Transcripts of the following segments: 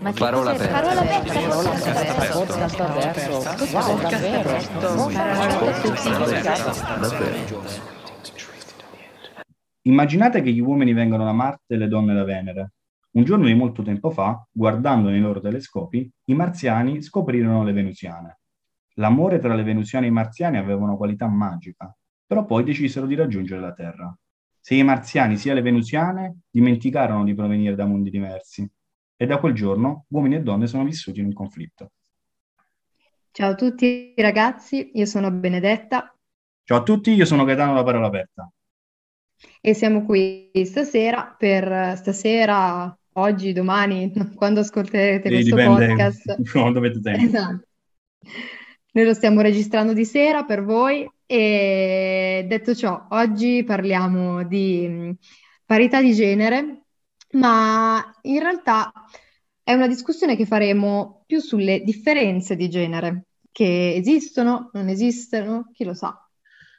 Ma parola aperta. Parola aperta. Immaginate che gli uomini vengano da Marte e le donne da Venere. Un giorno di molto tempo fa, guardando nei loro telescopi, i marziani scoprirono le venusiane. L'amore tra le venusiane e i marziani aveva una qualità magica, però poi decisero di raggiungere la Terra. Sia i marziani sia le venusiane dimenticarono di provenire da mondi diversi e da quel giorno uomini e donne sono vissuti in un conflitto. Ciao a tutti ragazzi, io sono Benedetta. Ciao a tutti, io sono Gaetano La Parola Aperta. E siamo qui stasera per stasera, oggi, domani, quando ascolterete sì, questo podcast. Quando avete tempo. Esatto. Noi lo stiamo registrando di sera per voi e detto ciò, oggi parliamo di parità di genere ma in realtà è una discussione che faremo più sulle differenze di genere, che esistono, non esistono, chi lo sa.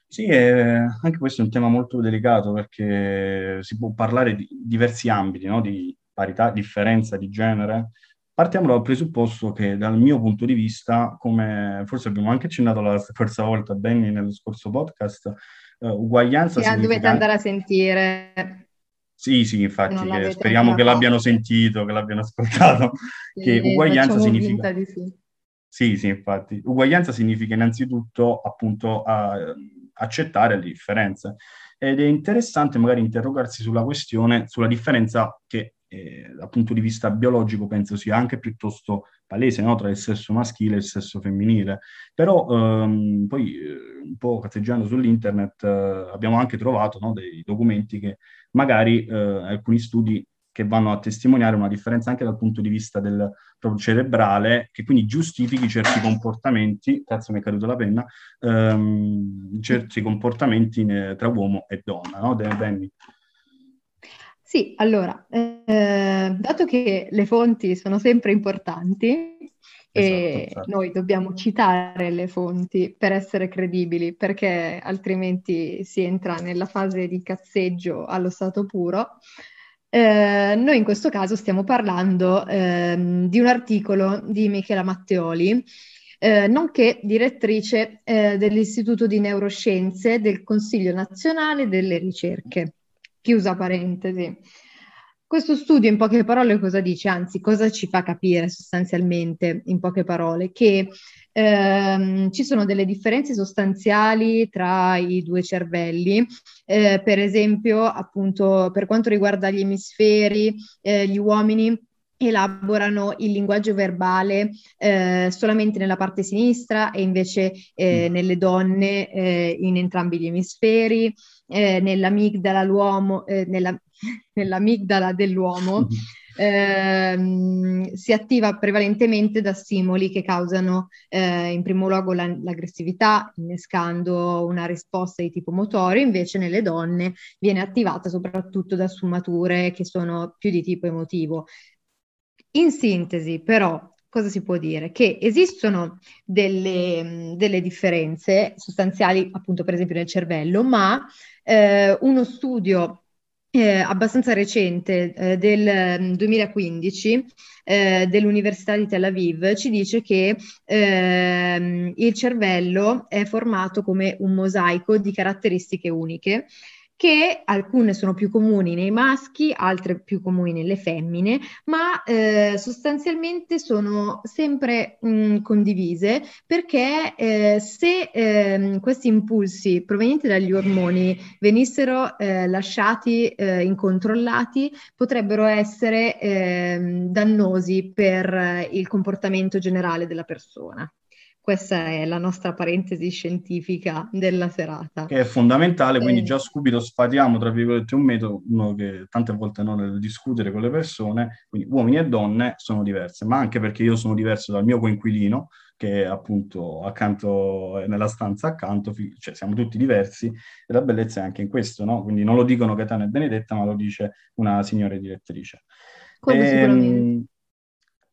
Sì, eh, anche questo è un tema molto delicato perché si può parlare di diversi ambiti, no? di parità, differenza di genere. Partiamo dal presupposto che dal mio punto di vista, come forse abbiamo anche accennato la scorsa volta, Benny, nello scorso podcast, uh, uguaglianza sì, significa... dovete andare a sentire sì, sì, infatti, che speriamo che l'abbiano sentito, che l'abbiano ascoltato, sì, che uguaglianza significa... Sì. sì, sì, infatti. Uguaglianza significa innanzitutto appunto a, accettare le differenze. Ed è interessante magari interrogarsi sulla questione, sulla differenza che eh, dal punto di vista biologico penso sia anche piuttosto palese no? tra il sesso maschile e il sesso femminile. Però ehm, poi eh, un po' cazzeggiando sull'internet eh, abbiamo anche trovato no? dei documenti che magari eh, alcuni studi che vanno a testimoniare una differenza anche dal punto di vista del proprio cerebrale, che quindi giustifichi certi comportamenti, cazzo mi è caduta la penna, ehm, certi comportamenti ne, tra uomo e donna, no? Danny? Sì, allora, eh, dato che le fonti sono sempre importanti, e esatto, noi dobbiamo citare le fonti per essere credibili, perché altrimenti si entra nella fase di cazzeggio allo stato puro. Eh, noi in questo caso stiamo parlando eh, di un articolo di Michela Matteoli, eh, nonché direttrice eh, dell'Istituto di Neuroscienze del Consiglio Nazionale delle Ricerche. Chiusa parentesi. Questo studio in poche parole cosa dice? Anzi, cosa ci fa capire sostanzialmente in poche parole? Che ehm, ci sono delle differenze sostanziali tra i due cervelli, eh, per esempio appunto per quanto riguarda gli emisferi, eh, gli uomini elaborano il linguaggio verbale eh, solamente nella parte sinistra e invece eh, mm. nelle donne eh, in entrambi gli emisferi, eh, nell'amigdala l'uomo, eh, nella, nell'amigdala dell'uomo ehm, si attiva prevalentemente da stimoli che causano eh, in primo luogo la, l'aggressività, innescando una risposta di tipo motorio, invece nelle donne viene attivata soprattutto da sfumature che sono più di tipo emotivo. In sintesi, però, cosa si può dire? Che esistono delle, delle differenze sostanziali, appunto, per esempio nel cervello, ma eh, uno studio eh, abbastanza recente eh, del 2015 mm, eh, dell'Università di Tel Aviv ci dice che ehm, il cervello è formato come un mosaico di caratteristiche uniche che alcune sono più comuni nei maschi, altre più comuni nelle femmine, ma eh, sostanzialmente sono sempre mh, condivise perché eh, se eh, questi impulsi provenienti dagli ormoni venissero eh, lasciati eh, incontrollati, potrebbero essere ehm, dannosi per il comportamento generale della persona. Questa è la nostra parentesi scientifica della serata. Che è fondamentale, quindi eh. già subito sfatiamo, tra virgolette, un metodo che tante volte non nel discutere con le persone, quindi uomini e donne sono diverse, ma anche perché io sono diverso dal mio coinquilino, che è appunto accanto, nella stanza accanto, cioè siamo tutti diversi, e la bellezza è anche in questo, no? Quindi non lo dicono Gaetano e Benedetta, ma lo dice una signora direttrice. E, sicuramente.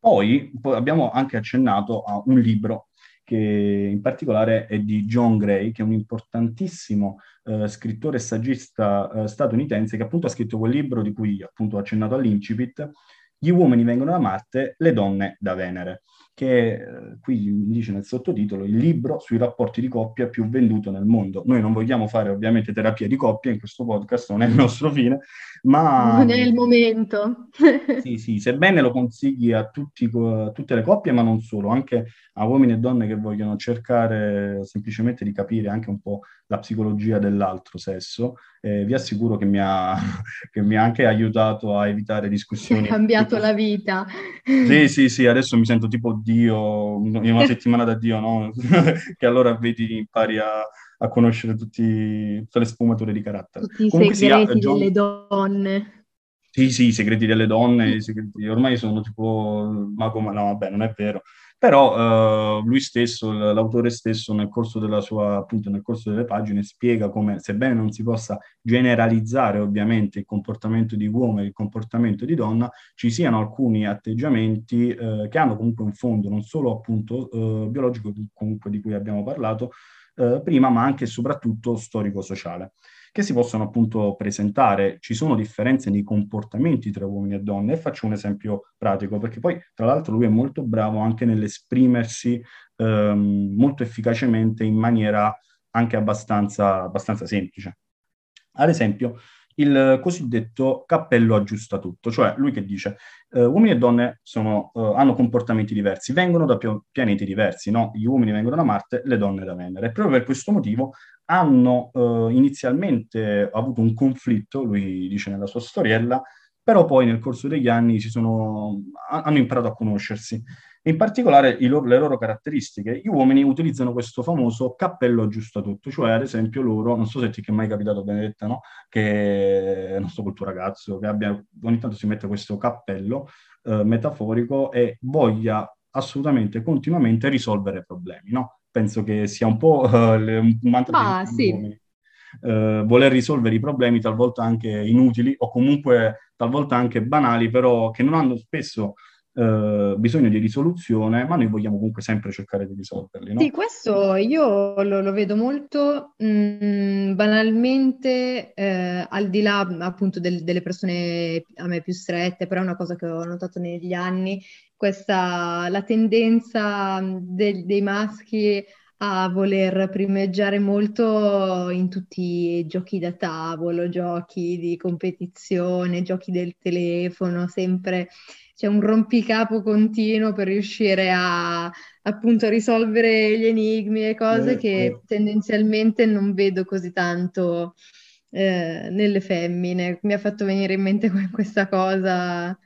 Poi, poi abbiamo anche accennato a un libro che in particolare è di John Gray, che è un importantissimo eh, scrittore e saggista eh, statunitense che appunto ha scritto quel libro di cui appunto ho accennato all'incipit, gli uomini vengono da Marte, le donne da Venere che eh, qui dice nel sottotitolo il libro sui rapporti di coppia più venduto nel mondo. Noi non vogliamo fare ovviamente terapia di coppia in questo podcast, non è il nostro fine, ma... Non è il momento. sì, sì, sebbene lo consigli a, tutti, a tutte le coppie, ma non solo, anche a uomini e donne che vogliono cercare semplicemente di capire anche un po' la psicologia dell'altro sesso, eh, vi assicuro che mi, ha, che mi, ha, anche aiutato a evitare discussioni. Ha cambiato la vita. Sì, sì, sì, adesso mi sento tipo Dio, in una settimana da Dio, no? che allora vedi, impari a, a conoscere tutti, tutte le sfumature di carattere. Tutti i Comunque segreti sia, John... delle donne. Sì, sì, i segreti delle donne, i segreti... ormai sono tipo mago, ma no, vabbè, non è vero. Però uh, lui stesso, l'autore stesso, nel corso della sua, appunto, nel corso delle pagine, spiega come, sebbene non si possa generalizzare ovviamente il comportamento di uomo e il comportamento di donna, ci siano alcuni atteggiamenti uh, che hanno comunque un fondo non solo appunto uh, biologico, comunque di cui abbiamo parlato prima, ma anche e soprattutto storico-sociale che si possono appunto presentare. Ci sono differenze nei comportamenti tra uomini e donne e faccio un esempio pratico perché poi tra l'altro lui è molto bravo anche nell'esprimersi ehm, molto efficacemente in maniera anche abbastanza, abbastanza semplice. Ad esempio, il cosiddetto cappello aggiusta tutto, cioè lui che dice eh, uomini e donne sono, eh, hanno comportamenti diversi, vengono da pianeti diversi, no? gli uomini vengono da Marte, le donne da Venere. Proprio per questo motivo hanno eh, inizialmente avuto un conflitto, lui dice nella sua storiella, però poi nel corso degli anni sono, hanno imparato a conoscersi. In particolare loro, le loro caratteristiche. Gli uomini utilizzano questo famoso cappello aggiusta tutto, cioè ad esempio loro, non so se ti è mai capitato Benedetta, no? Che, non so, col tuo ragazzo, che abbia, ogni tanto si mette questo cappello eh, metaforico e voglia assolutamente continuamente risolvere problemi, no? Penso che sia un po' uh, un mantra ah, sì. Uh, voler risolvere i problemi talvolta anche inutili o comunque talvolta anche banali, però che non hanno spesso uh, bisogno di risoluzione, ma noi vogliamo comunque sempre cercare di risolverli. No? Sì, questo io lo, lo vedo molto mh, mm, banalmente, eh, al di là appunto del, delle persone a me più strette, però è una cosa che ho notato negli anni, questa, la tendenza del, dei maschi a voler primeggiare molto in tutti i giochi da tavolo, giochi di competizione, giochi del telefono, sempre c'è un rompicapo continuo per riuscire a appunto risolvere gli enigmi e cose eh, che eh. tendenzialmente non vedo così tanto eh, nelle femmine. Mi ha fatto venire in mente questa cosa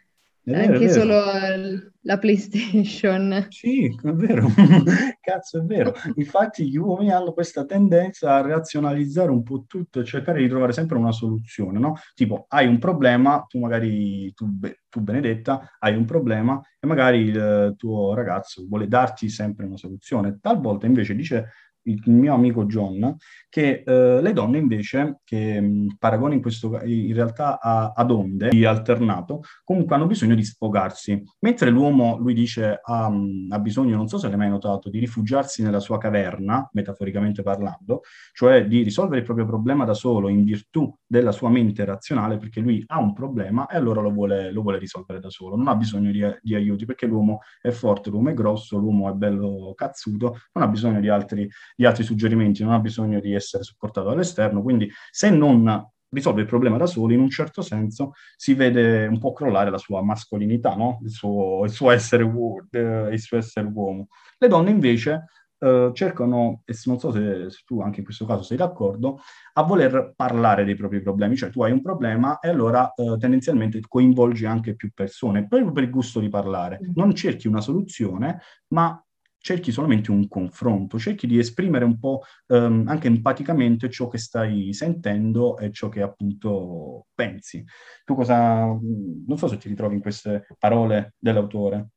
vero, Anche solo la PlayStation. Sì, è vero, cazzo è vero. Infatti gli uomini hanno questa tendenza a razionalizzare un po' tutto e cercare di trovare sempre una soluzione, no? Tipo, hai un problema, tu magari, tu, tu Benedetta, hai un problema e magari il tuo ragazzo vuole darti sempre una soluzione. Talvolta invece dice il mio amico John, che eh, le donne invece, che mh, paragona in, questo, in realtà a, ad onde di alternato, comunque hanno bisogno di sfogarsi. Mentre l'uomo, lui dice, ha, ha bisogno, non so se l'hai mai notato, di rifugiarsi nella sua caverna, metaforicamente parlando, cioè di risolvere il proprio problema da solo in virtù della sua mente razionale, perché lui ha un problema e allora lo vuole, lo vuole risolvere da solo, non ha bisogno di, di aiuti, perché l'uomo è forte, l'uomo è grosso, l'uomo è bello cazzuto, non ha bisogno di altri di altri suggerimenti, non ha bisogno di essere supportato dall'esterno, quindi se non risolve il problema da solo, in un certo senso si vede un po' crollare la sua mascolinità, no? il, suo, il, suo essere, uh, il, suo, essere uomo. Le donne invece uh, cercano, e non so se, se, tu anche in questo caso sei d'accordo, a voler parlare dei propri problemi, cioè tu hai un problema e allora uh, tendenzialmente coinvolgi anche più persone, proprio per il gusto di parlare. Mm. Non cerchi una soluzione, ma cerchi solamente un confronto, cerchi di esprimere un po' ehm, anche empaticamente ciò che stai sentendo e ciò che appunto pensi. Tu cosa, non so se ti ritrovi in queste parole dell'autore.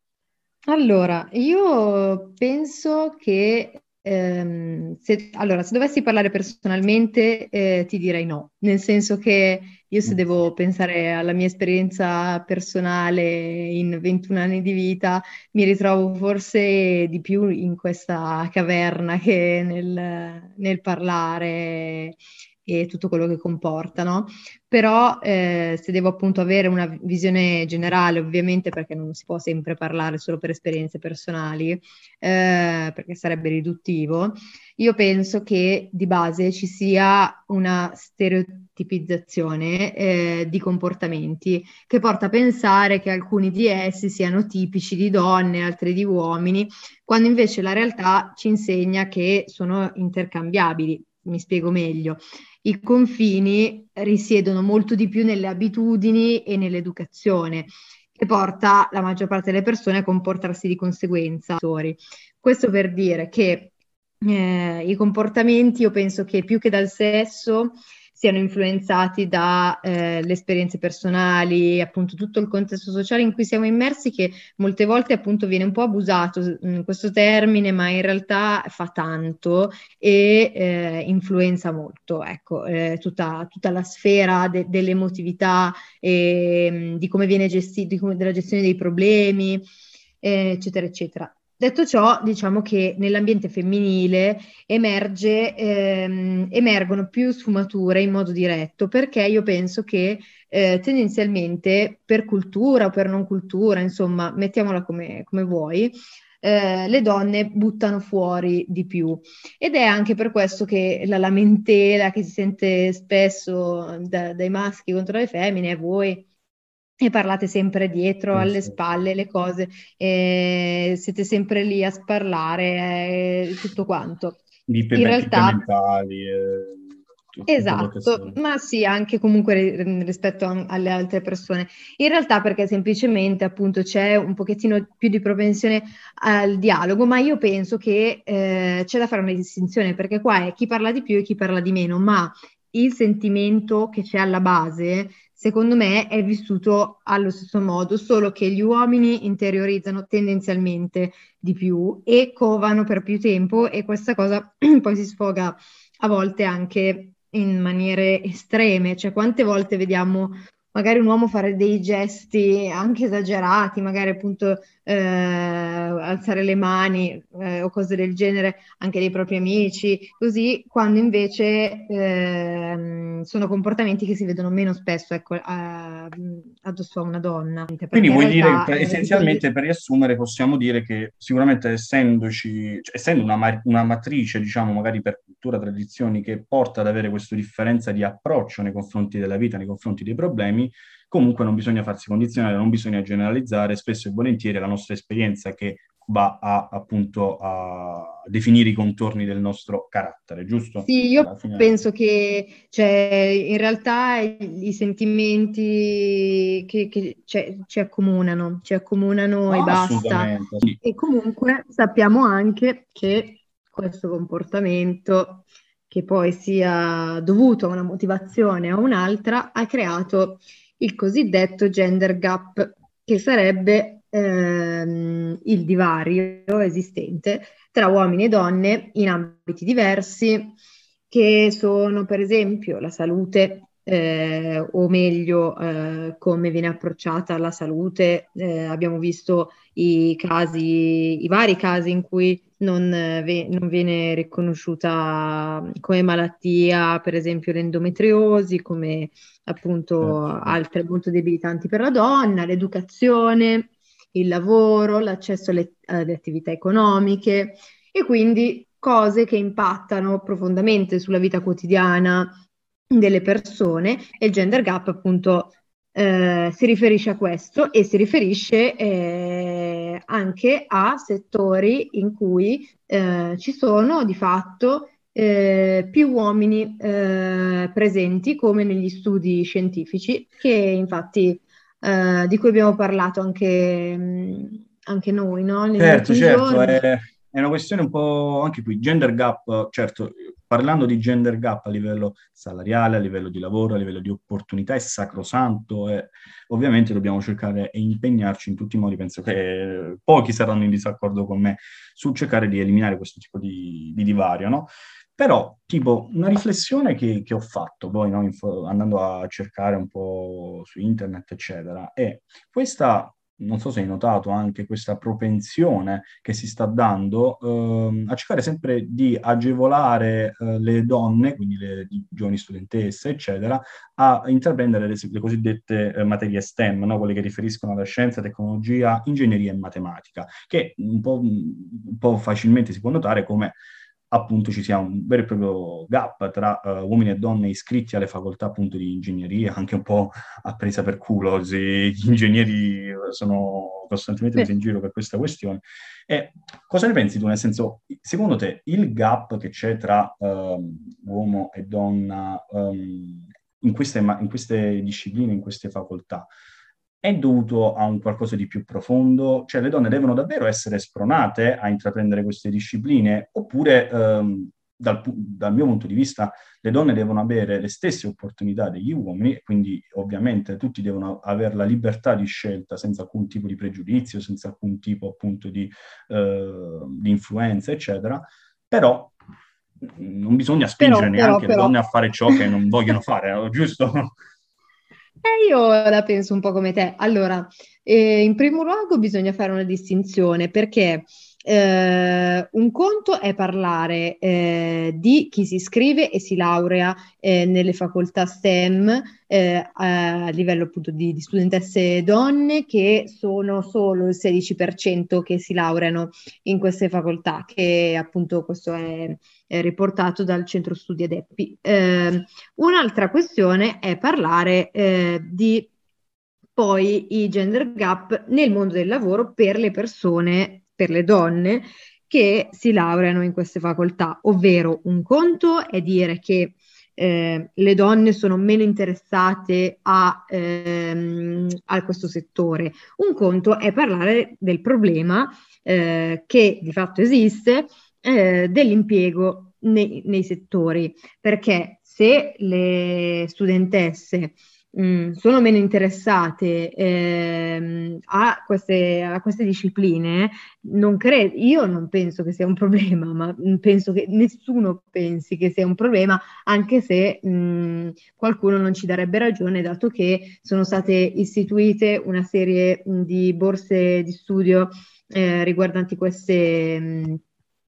Allora, io penso che se, allora, se dovessi parlare personalmente eh, ti direi no, nel senso che io se mm. devo pensare alla mia esperienza personale in 21 anni di vita, mi ritrovo forse di più in questa caverna che nel, nel parlare e tutto quello che comportano, però eh, se devo appunto avere una visione generale, ovviamente perché non si può sempre parlare solo per esperienze personali, eh, perché sarebbe riduttivo, io penso che di base ci sia una stereotipizzazione eh, di comportamenti che porta a pensare che alcuni di essi siano tipici di donne, altri di uomini, quando invece la realtà ci insegna che sono intercambiabili. Mi spiego meglio i confini risiedono molto di più nelle abitudini e nell'educazione che porta la maggior parte delle persone a comportarsi di conseguenza. Questo per dire che eh, i comportamenti, io penso che più che dal sesso, siano influenzati dalle eh, esperienze personali, appunto tutto il contesto sociale in cui siamo immersi che molte volte appunto viene un po' abusato in mm, questo termine, ma in realtà fa tanto e eh, influenza molto, ecco, eh, tutta, tutta, la sfera de- dell'emotività e mm, di come viene gestito, della gestione dei problemi, eh, eccetera, eccetera. Detto ciò, diciamo che nell'ambiente femminile emerge, ehm, emergono più sfumature in modo diretto, perché io penso che eh, tendenzialmente per cultura o per non cultura, insomma, mettiamola come, come vuoi, eh, le donne buttano fuori di più. Ed è anche per questo che la lamentela che si sente spesso da, dai maschi contro le femmine è voi e parlate sempre dietro, alle spalle, le cose, siete sempre lì a sparlare, eh, tutto quanto. In realtà, mentali. Eh, esatto, ma sì, anche comunque rispetto a, alle altre persone. In realtà perché semplicemente appunto c'è un pochettino più di propensione al dialogo, ma io penso che eh, c'è da fare una distinzione perché qua è chi parla di più e chi parla di meno, ma il sentimento che c'è alla base secondo me è vissuto allo stesso modo, solo che gli uomini interiorizzano tendenzialmente di più e covano per più tempo e questa cosa poi si sfoga a volte anche in maniere estreme, cioè quante volte vediamo magari un uomo fare dei gesti anche esagerati, magari appunto eh, alzare le mani eh, o cose del genere anche dei propri amici, così quando invece eh, sono comportamenti che si vedono meno spesso ecco, a, addosso a una donna. Quindi vuoi dire che essenzialmente per riassumere possiamo dire che sicuramente essendoci, cioè, essendo una, una matrice diciamo magari per cultura, tradizioni che porta ad avere questa differenza di approccio nei confronti della vita, nei confronti dei problemi, comunque non bisogna farsi condizionare, non bisogna generalizzare, spesso e volentieri è la nostra esperienza che va a, appunto a definire i contorni del nostro carattere, giusto? Sì, io penso che cioè, in realtà i sentimenti che, che cioè, ci accomunano, ci accomunano ah, e basta. Sì. E comunque sappiamo anche che questo comportamento che poi sia dovuto a una motivazione o un'altra, ha creato il cosiddetto gender gap, che sarebbe ehm, il divario esistente tra uomini e donne in ambiti diversi, che sono per esempio la salute, eh, o meglio eh, come viene approcciata la salute. Eh, abbiamo visto i casi, i vari casi in cui non, ve- non, viene riconosciuta come malattia, per esempio l'endometriosi, come appunto altre molto debilitanti per la donna, l'educazione, il lavoro, l'accesso alle, alle attività economiche e quindi cose che impattano profondamente sulla vita quotidiana delle persone e il gender gap appunto eh, si riferisce a questo e si riferisce eh, anche a settori in cui eh, ci sono di fatto eh, più uomini eh, presenti come negli studi scientifici che infatti eh, di cui abbiamo parlato anche, mh, anche noi no? Negli certo, certo, è, è una questione un po' anche qui, gender gap, certo, parlando di gender gap a livello salariale, a livello di lavoro, a livello di opportunità, è sacrosanto e ovviamente dobbiamo cercare e impegnarci in tutti i modi, penso che pochi saranno in disaccordo con me, sul cercare di eliminare questo tipo di, di divario, no? Però, tipo, una riflessione che, che ho fatto poi, no, info, andando a cercare un po' su internet, eccetera, è questa non so se hai notato anche questa propensione che si sta dando eh, a cercare sempre di agevolare eh, le donne, quindi le giovani studentesse, eccetera, a intraprendere le, le cosiddette eh, materie STEM, no? quelle che riferiscono alla scienza, tecnologia, ingegneria e matematica, che un po', un po facilmente si può notare come appunto ci sia un vero e proprio gap tra uh, uomini e donne iscritti alle facoltà appunto di ingegneria, anche un po' a presa per culo, se gli ingegneri sono costantemente presi in giro per questa questione. E cosa ne pensi tu? Nel senso, secondo te il gap che c'è tra um, uomo e donna um, in, queste, in queste discipline, in queste facoltà, è dovuto a un qualcosa di più profondo? Cioè le donne devono davvero essere spronate a intraprendere queste discipline oppure ehm, dal, dal, mio punto di vista le donne devono avere le stesse opportunità degli uomini, quindi ovviamente tutti devono avere la libertà di scelta senza alcun tipo di pregiudizio, senza alcun tipo appunto di, eh, di influenza, eccetera, però non bisogna spingere però, neanche però, le donne a fare ciò che non vogliono fare, giusto? Eh, io la penso un po' come te. Allora, eh, in primo luogo bisogna fare una distinzione perché eh, un conto è parlare eh, di chi si iscrive e si laurea eh, nelle facoltà STEM eh, a livello appunto di, di, studentesse donne che sono solo il 16% che si laureano in queste facoltà, che appunto questo è, è riportato dal centro studi Adeppi. Eh, un'altra questione è parlare eh, di poi i gender gap nel mondo del lavoro per le persone per le donne che si laureano in queste facoltà, ovvero un conto è dire che eh, le donne sono meno interessate a, ehm, a, questo settore. Un conto è parlare del problema eh, che di fatto esiste eh, dell'impiego nei, nei settori, perché se le studentesse mm, sono meno interessate ehm, a, queste, a, queste, discipline, non cre- io non penso che sia un problema, ma penso che nessuno pensi che sia un problema, anche se mh, mm, qualcuno non ci darebbe ragione, dato che sono state istituite una serie di borse di studio eh, riguardanti queste... Mh,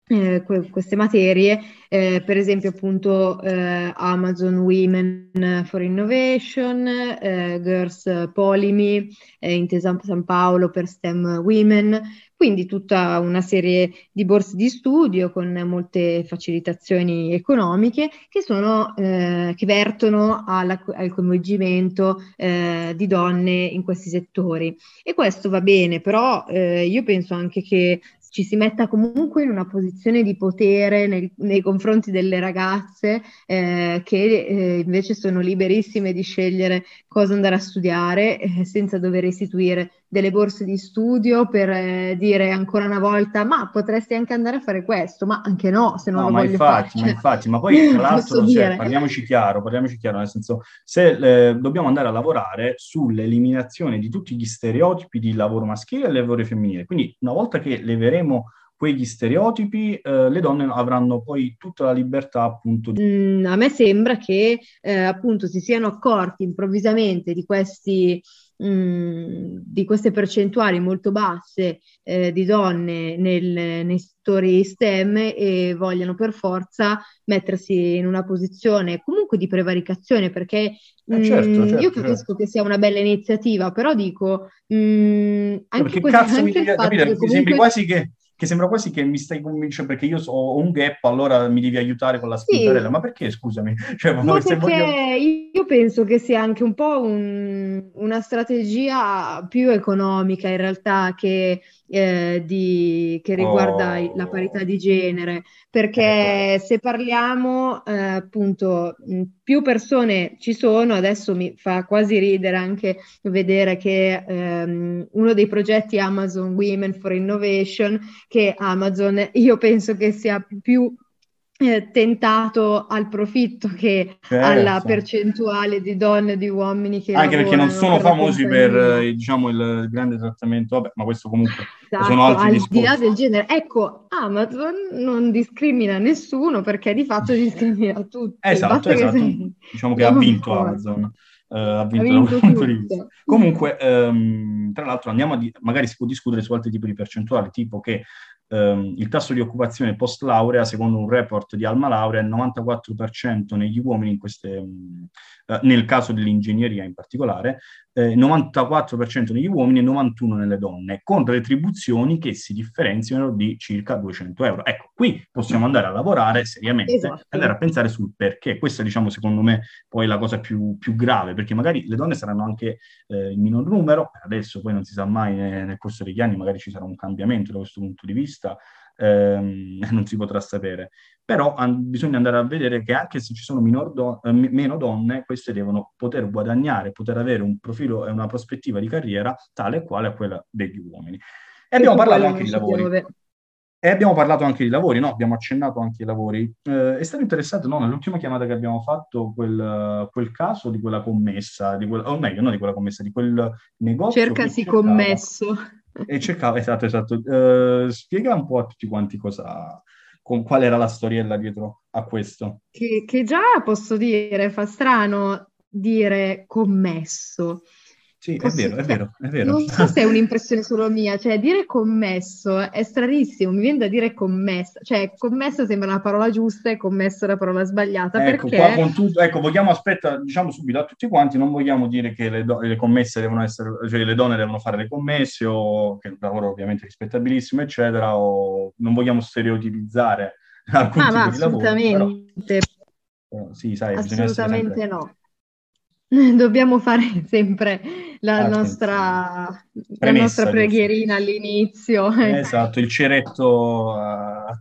eh, queste materie, eh, per esempio appunto eh, Amazon Women for Innovation, eh, Girls Polimi, eh, Intesa San Paolo per STEM Women, quindi tutta una serie di borse di studio con molte facilitazioni economiche che, sono, eh, che vertono alla, al coinvolgimento di donne in questi settori. E questo va bene, però io penso anche che ci si metta comunque in una posizione di potere nel, nei confronti delle ragazze eh, che eh, invece sono liberissime di scegliere cosa andare a studiare eh, senza dover istituire delle borse di studio per eh, dire ancora una volta ma potresti anche andare a fare questo, ma anche no, se non no, lo ma voglio infatti, fare. Ma infatti, ma poi tra l'altro cioè, parliamoci chiaro, parliamoci chiaro, nel senso se eh, dobbiamo andare a lavorare sull'eliminazione di tutti gli stereotipi di lavoro maschile e lavoro femminile, quindi una volta che leveremo quegli stereotipi, eh, le donne avranno poi tutta la libertà appunto di... Mm, a me sembra che eh, appunto si siano accorti improvvisamente di questi di queste percentuali molto basse eh, di donne nel, nei settori STEM e vogliano per forza mettersi in una posizione comunque di prevaricazione perché eh certo, mm, certo, io capisco certo. che sia una bella iniziativa però dico mm, anche perché questo, anche mi, capire, comunque... mi sembri quasi che che sembra quasi che mi stai convincendo perché io ho un gap, allora mi devi aiutare con la spintarella. Sì. Ma perché, scusami? Cioè, no, perché voglio... io penso che sia anche un po' un, una strategia più economica in realtà che, eh, di, che riguarda oh. la parità di genere, perché ecco. se parliamo eh, appunto più persone ci sono, adesso mi fa quasi ridere anche vedere che ehm, uno dei progetti Amazon Women for Innovation che Amazon io penso che sia più eh, tentato al profitto che certo. alla percentuale di donne e di uomini che anche perché non sono per famosi per eh, diciamo il grande trattamento vabbè ma questo comunque esatto, sono altri al discorsi. di là del genere ecco Amazon non discrimina nessuno perché di fatto discrimina tutti esatto, esatto. Che diciamo che ha vinto Amazon uh, ha vinto, ha vinto punto di vista. Comunque, um, tra l'altro, andiamo a di- magari si può discutere su altri tipi di percentuali, tipo che um, il tasso di occupazione post laurea, secondo un report di Alma Laurea, è il 94% negli uomini queste, um, uh, nel caso dell'ingegneria in particolare, eh, 94% negli uomini e 91% nelle donne, con retribuzioni che si differenziano di circa 200 euro. Ecco, qui possiamo andare a lavorare seriamente, esatto. andare a pensare sul perché. Questa, diciamo, secondo me, poi è la cosa più, più grave, perché magari le donne saranno anche eh, in minor numero, adesso poi non si sa mai eh, nel corso degli anni, magari ci sarà un cambiamento da questo punto di vista, ehm, non si potrà sapere. Però an- bisogna andare a vedere che anche se ci sono do- eh, meno donne, queste devono poter guadagnare, poter avere un profilo e una prospettiva di carriera tale e quale a quella degli uomini. E abbiamo parlato anche di lavori. E abbiamo parlato anche di lavori, no? Abbiamo accennato anche ai lavori. Eh, è stato interessato, no? Nell'ultima chiamata che abbiamo fatto, quel, quel caso di quella commessa, di quella, o meglio, non di quella commessa, di quel negozio. Cercasi commesso. E cercava, esatto, esatto. Uh, spiega un po' a tutti quanti cosa, con, qual era la storiella dietro a questo. Che, che già posso dire, fa strano dire commesso. Sì, è vero, è vero, è vero. Non so se è un'impressione solo mia, cioè dire commesso è stranissimo, mi viene da dire commessa, cioè commesso sembra una parola giusta e commesso la parola sbagliata. Ecco, perché... qua tutto, ecco, vogliamo, aspetta, diciamo subito a tutti quanti, non vogliamo dire che le, do- le commesse devono essere, cioè le donne devono fare le commesse o che è un lavoro ovviamente rispettabilissimo, eccetera, o non vogliamo stereotipizzare alcun ah, tipo ma di assolutamente. lavoro. Però, sì, sai, assolutamente no. Dobbiamo fare sempre la, ah, nostra, la nostra, preghierina all'inizio. Esatto, il ceretto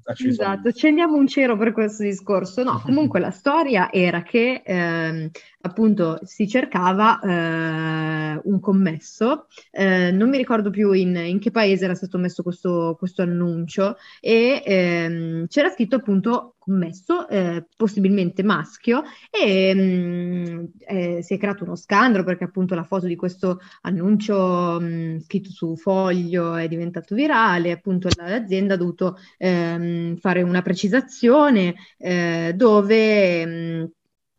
acceso. Esatto, accendiamo un cero per questo discorso. No, comunque la storia era che ehm, appunto si cercava eh, un commesso, eh, non mi ricordo più in, in, che paese era stato messo questo, questo annuncio e ehm, c'era scritto appunto commesso, eh, possibilmente maschio e mh, mm, eh, si è creato uno scandalo perché appunto la foto di questo annuncio mh, scritto su foglio è diventato virale, appunto l'azienda ha dovuto ehm, fare una precisazione eh, dove mh,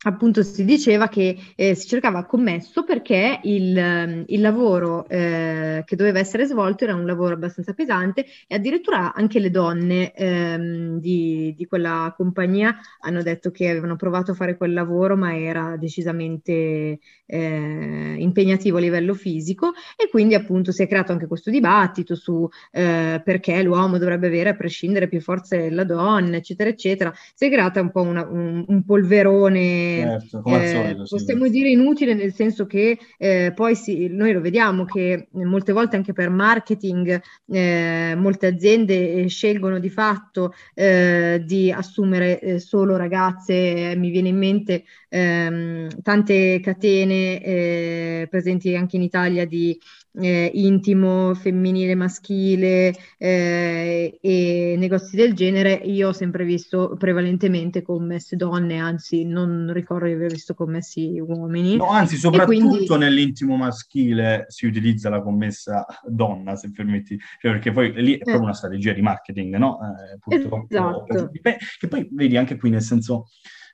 appunto si diceva che eh, si cercava commesso perché il, ehm, il lavoro eh, che doveva essere svolto era un lavoro abbastanza pesante e addirittura anche le donne ehm, di, di, quella compagnia hanno detto che avevano provato a fare quel lavoro ma era decisamente eh, impegnativo a livello fisico e quindi appunto si è creato anche questo dibattito su eh, perché l'uomo dovrebbe avere a prescindere più forze della donna eccetera eccetera si è creata un po' una, un, un polverone certo, eh, solito, possiamo sì. dire inutile nel senso che eh, poi si, noi lo vediamo che molte volte anche per marketing eh, molte aziende eh, scelgono di fatto eh, di assumere eh, solo ragazze, mi viene in mente ehm, tante catene presenti anche in Italia di eh, intimo, femminile, maschile eh, e negozi del genere, io ho sempre visto prevalentemente commesse donne, anzi non ricordo di aver visto commessi uomini. No, anzi, soprattutto quindi... nell'intimo maschile si utilizza la commessa donna, se permetti, cioè, perché poi lì è proprio eh. una strategia di marketing, no? Eh, purtroppo, esatto. che poi vedi anche qui nel senso...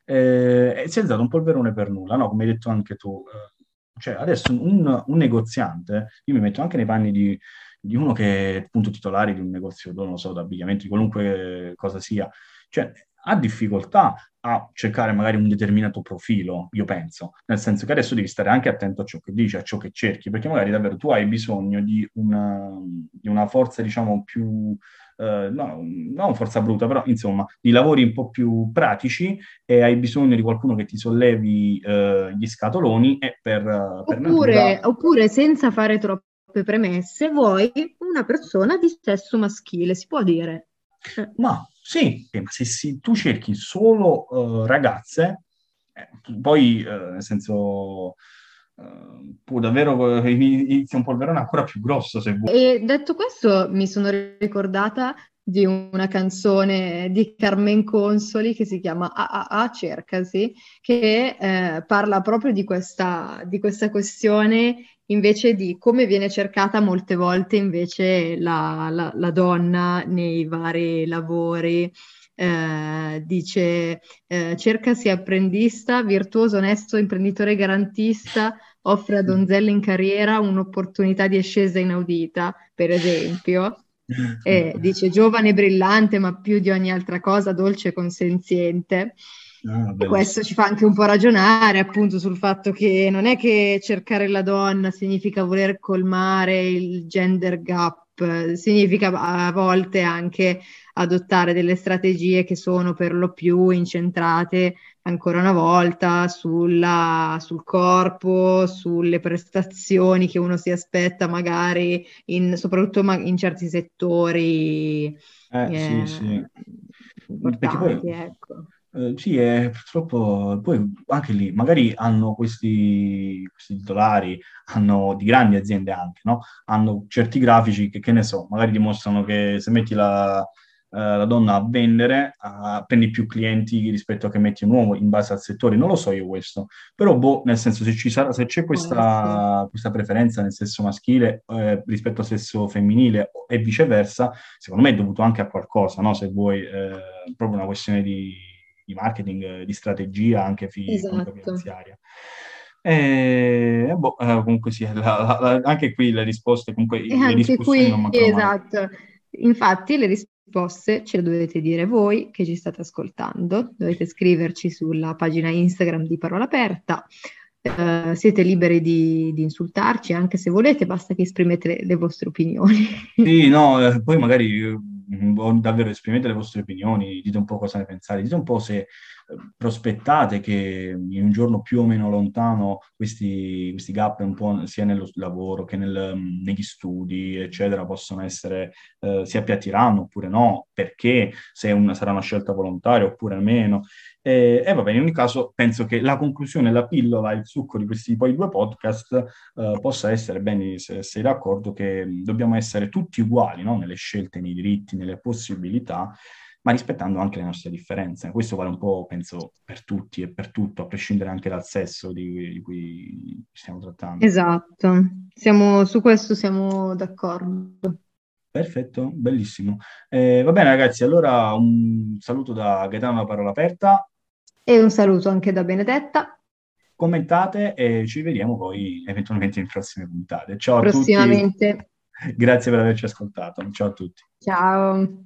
Eh, si è alzato un polverone per nulla, no? come hai detto anche tu. Eh, cioè, adesso un, un, negoziante, io mi metto anche nei panni di, di, uno che è appunto titolare di un negozio, non lo so, d'abbigliamento, di qualunque cosa sia, cioè ha difficoltà a cercare magari un determinato profilo, io penso, nel senso che adesso devi stare anche attento a ciò che dici, a ciò che cerchi, perché magari davvero tu hai bisogno di una, di una forza, diciamo, più eh, no, non forza bruta, però insomma, di lavori un po' più pratici e hai bisogno di qualcuno che ti sollevi eh, gli scatoloni e per, per oppure, natura... oppure senza fare troppe premesse, vuoi una persona di sesso maschile, si può dire. Ma sì, ma se, se tu cerchi solo uh, ragazze, eh, poi uh, nel senso Uh, può davvero inizia un polverone ancora più grosso se vuoi. E detto questo, mi sono ricordata di una canzone di Carmen Consoli che si chiama AAA Cercasi, che eh, parla proprio di questa, di questa questione invece di come viene cercata molte volte invece la, la, la donna nei vari lavori eh, dice eh, cercasi apprendista, virtuoso, onesto, imprenditore garantista, offre a donzelle in carriera un'opportunità di ascesa inaudita, per esempio. E dice giovane brillante, ma più di ogni altra cosa dolce e consenziente. Ah, questo ci fa anche un po' ragionare appunto sul fatto che non è che cercare la donna significa voler colmare il gender gap, significa a volte anche adottare delle strategie che sono per lo più incentrate ancora una volta sulla, sul corpo, sulle prestazioni che uno si aspetta magari in, soprattutto in certi settori eh, eh, sì, sì. importanti, poi, ecco. Eh, sì, è purtroppo poi anche lì magari hanno questi, questi titolari, hanno di grandi aziende anche, no? Hanno certi grafici che, che ne so, magari dimostrano che se metti la, la donna a vendere, uh, prendi più clienti rispetto a che metti un uomo in base al settore, non lo so io questo, però boh, nel senso se, ci sarà, se c'è questa, questa preferenza nel sesso maschile eh, rispetto al sesso femminile e viceversa, secondo me è dovuto anche a qualcosa, no? Se vuoi, eh, proprio una questione di di marketing, di strategia anche fi- esatto. finanziaria. E, boh, eh, comunque sì, la, la, anche qui le risposte, comunque e le anche qui, esatto. Mai. Infatti le risposte ce le dovete dire voi che ci state ascoltando, dovete scriverci sulla pagina Instagram di Parola Aperta. Uh, siete liberi di, di, insultarci anche se volete, basta che esprimete le, le vostre opinioni. Sì, no, eh, poi magari Mm, davvero esprimete le vostre opinioni, dite un po' cosa ne pensate, dite un po' se eh, prospettate che in un giorno più o meno lontano questi, questi gap un po' sia nello lavoro che nel, mm, negli studi, eccetera, possono essere, eh, si appiattiranno oppure no, perché se una, sarà una scelta volontaria oppure meno. E, e vabbè, in ogni caso penso che la conclusione, la pillola, il succo di questi poi due podcast eh, possa essere, bene, se sei d'accordo, che dobbiamo essere tutti uguali no? nelle scelte, nei diritti, nelle possibilità, ma rispettando anche le nostre differenze. Questo vale un po', penso, per tutti e per tutto, a prescindere anche dal sesso di, di cui stiamo trattando. Esatto, siamo, su questo siamo d'accordo. Perfetto, bellissimo. Eh, va bene ragazzi, allora un saluto da Gaetano La Parola Aperta. E un saluto anche da Benedetta. Commentate e ci vediamo poi eventualmente in prossime puntate. Ciao a tutti. Grazie per averci ascoltato. Ciao a tutti. Ciao.